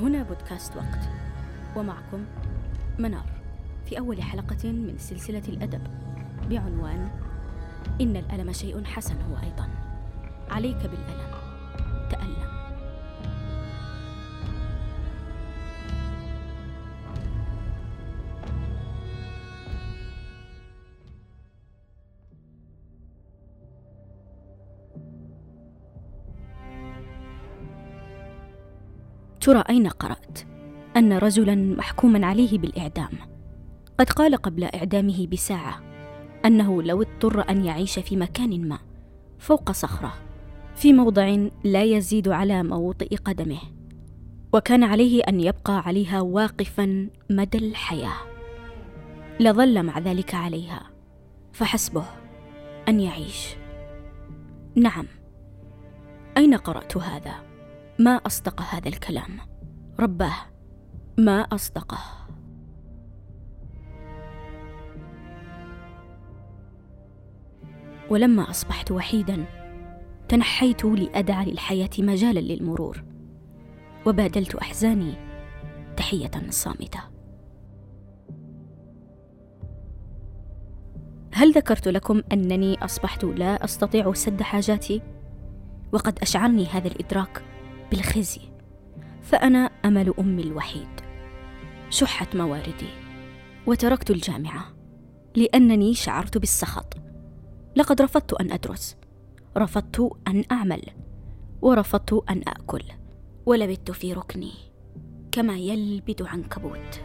هنا بودكاست وقت. ومعكم منار. في أول حلقة من سلسلة الأدب. بعنوان إن الألم شيء حسن هو أيضا. عليك بالألم. ترى أين قرأت؟ أن رجلا محكوما عليه بالإعدام. قد قال قبل إعدامه بساعة أنه لو اضطر أن يعيش في مكان ما فوق صخرة في موضع لا يزيد على موطئ قدمه وكان عليه أن يبقى عليها واقفا مدى الحياة. لظل مع ذلك عليها فحسبه أن يعيش. نعم. أين قرأت هذا؟ ما أصدق هذا الكلام. رباه ما أصدقه. ولما أصبحت وحيدا تنحيت لأدع للحياة مجالا للمرور. وبادلت أحزاني تحية صامتة. هل ذكرت لكم أنني أصبحت لا أستطيع سد حاجاتي؟ وقد أشعرني هذا الإدراك بالخزي فأنا أمل أمي الوحيد. شحت مواردي وتركت الجامعة لأنني شعرت بالسخط. لقد رفضت أن أدرس رفضت أن أعمل ورفضت أن آكل ولبثت في ركني كما يلبد عنكبوت.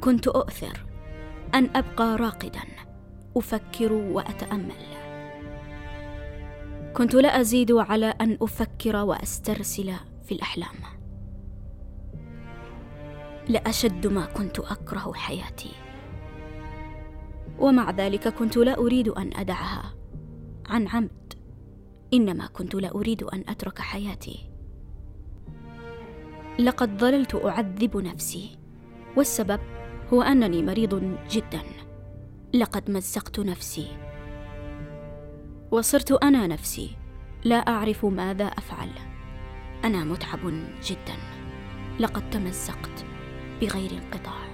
كنت أؤثر أن أبقى راقدا أفكر وأتأمل. كنت لا أزيد على أن أفكر وأسترسل في الأحلام. لأشد ما كنت أكره حياتي. ومع ذلك كنت لا أريد أن أدعها. عن عمد. إنما كنت لا أريد أن أترك حياتي. لقد ظللت أعذب نفسي. والسبب هو أنني مريض جدا. لقد مزقت نفسي. وصرت أنا نفسي لا أعرف ماذا أفعل. أنا متعب جدا. لقد تمزقت بغير انقطاع.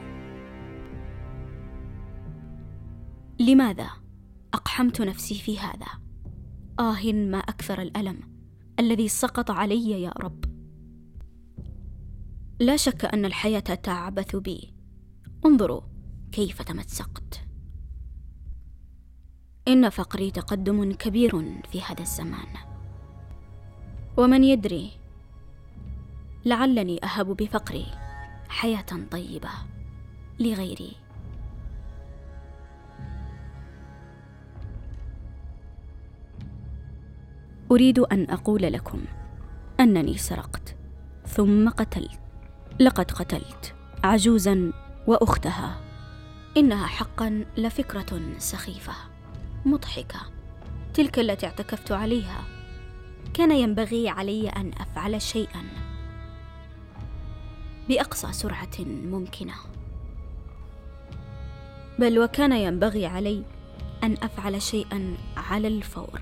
لماذا أقحمت نفسي في هذا؟ آه ما أكثر الألم الذي سقط علي يا رب. لا شك أن الحياة تعبث بي. انظروا كيف تمزقت. إن فقري تقدم كبير في هذا الزمان. ومن يدري لعلني أهب بفقري حياة طيبة لغيري. أريد أن أقول لكم أنني سرقت ثم قتلت. لقد قتلت عجوزا وأختها. إنها حقا لفكرة سخيفة. مضحكة. تلك التي اعتكفت عليها. كان ينبغي علي أن أفعل شيئا. بأقصى سرعة ممكنة. بل وكان ينبغي علي أن أفعل شيئا على الفور.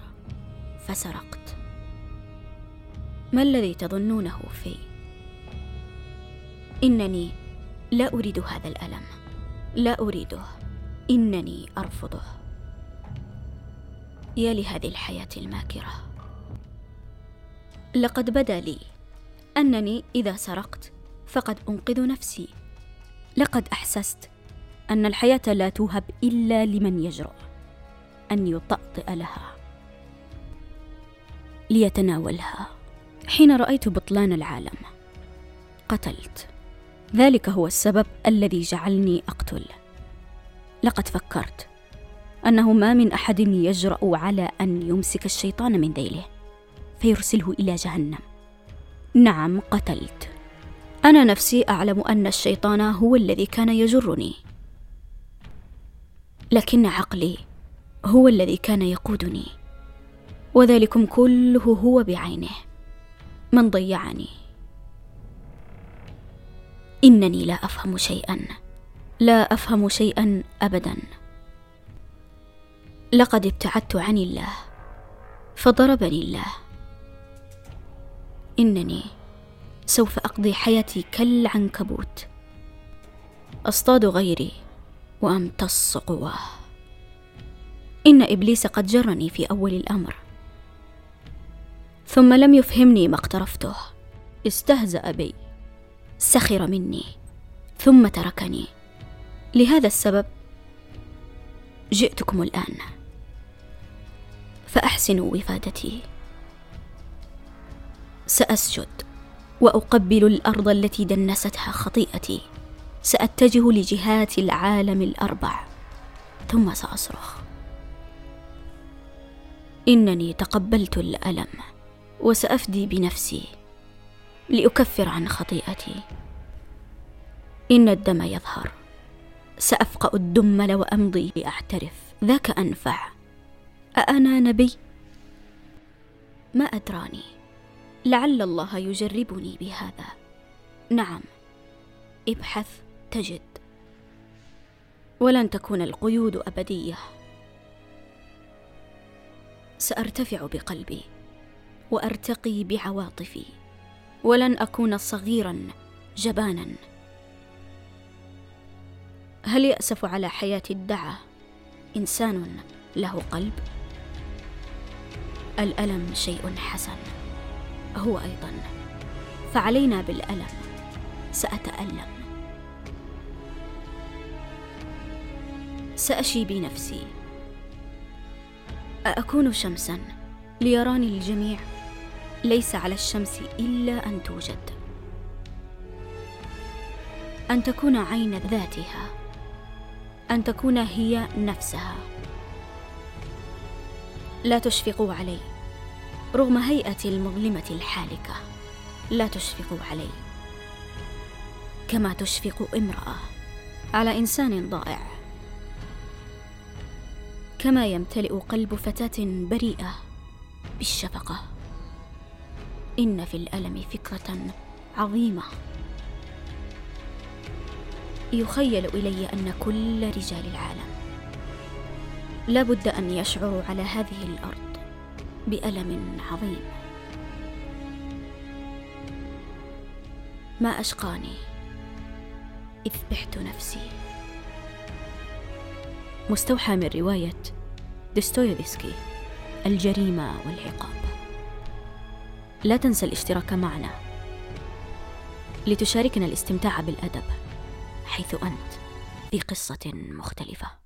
فسرقت. ما الذي تظنونه في؟ إنني لا أريد هذا الألم. لا أريده. إنني أرفضه. يا لهذه الحياة الماكرة. لقد بدا لي أنني إذا سرقت فقد أنقذ نفسي. لقد أحسست أن الحياة لا توهب إلا لمن يجرؤ أن يطأطئ لها. ليتناولها. حين رأيت بطلان العالم قتلت. ذلك هو السبب الذي جعلني أقتل. لقد فكرت أنه ما من أحد يجرأ على أن يمسك الشيطان من ذيله فيرسله إلى جهنم. نعم قتلت. أنا نفسي أعلم أن الشيطان هو الذي كان يجرني. لكن عقلي هو الذي كان يقودني. وذلكم كله هو بعينه. من ضيعني؟ إنني لا أفهم شيئا. لا أفهم شيئا ابدا. لقد ابتعدت عن الله فضربني الله. إنني سوف أقضي حياتي كالعنكبوت. أصطاد غيري وامتص قواه إن إبليس قد جرني في أول الأمر. ثم لم يفهمني ما اقترفته. استهزأ بي سخر مني ثم تركني. لهذا السبب جئتكم الآن. فاحسنوا وفادتي سأسجد وأقبل الأرض التي دنستها خطيئتي. سأتجه لجهات العالم الأربع. ثم سأصرخ. إنني تقبلت الألم وسأفدي بنفسي لأكفر عن خطيئتي. إن الدم يظهر. سأفقأ الدمل وامضي لأعترف. ذاك أنفع. أأنا نبي؟ ما أدراني. لعل الله يجربني بهذا. نعم. ابحث تجد. ولن تكون القيود أبدية. سأرتفع بقلبي وأرتقي بعواطفي. ولن أكون صغيرا جبانا. هل يأسف على حياة ادعى إنسان له قلب. الألم شيء حسن. هو أيضا. فعلينا بالألم. سأتألم. سأشي بنفسي. أأكون شمسا ليراني الجميع؟ ليس على الشمس إلا أن توجد. أن تكون عين ذاتها. أن تكون هي نفسها. لا تشفقوا علي. رغم هيئتي المظلمة الحالكة لا تشفقوا علي. كما تشفق امرأة على إنسان ضائع. كما يمتلئ قلب فتاة بريئة بالشفقة. إن في الألم فكرة عظيمة. يخيل إلي أن كل رجال العالم لا بد أن يشعروا على هذه الأرض بألم عظيم. ما أشقاني إذ بحت نفسي. مستوحى من رواية دوستويفسكي الجريمة والعقاب. لا تنسى الاشتراك معنا لتشاركنا الاستمتاع بالأدب حيث أنت في قصة مختلفة.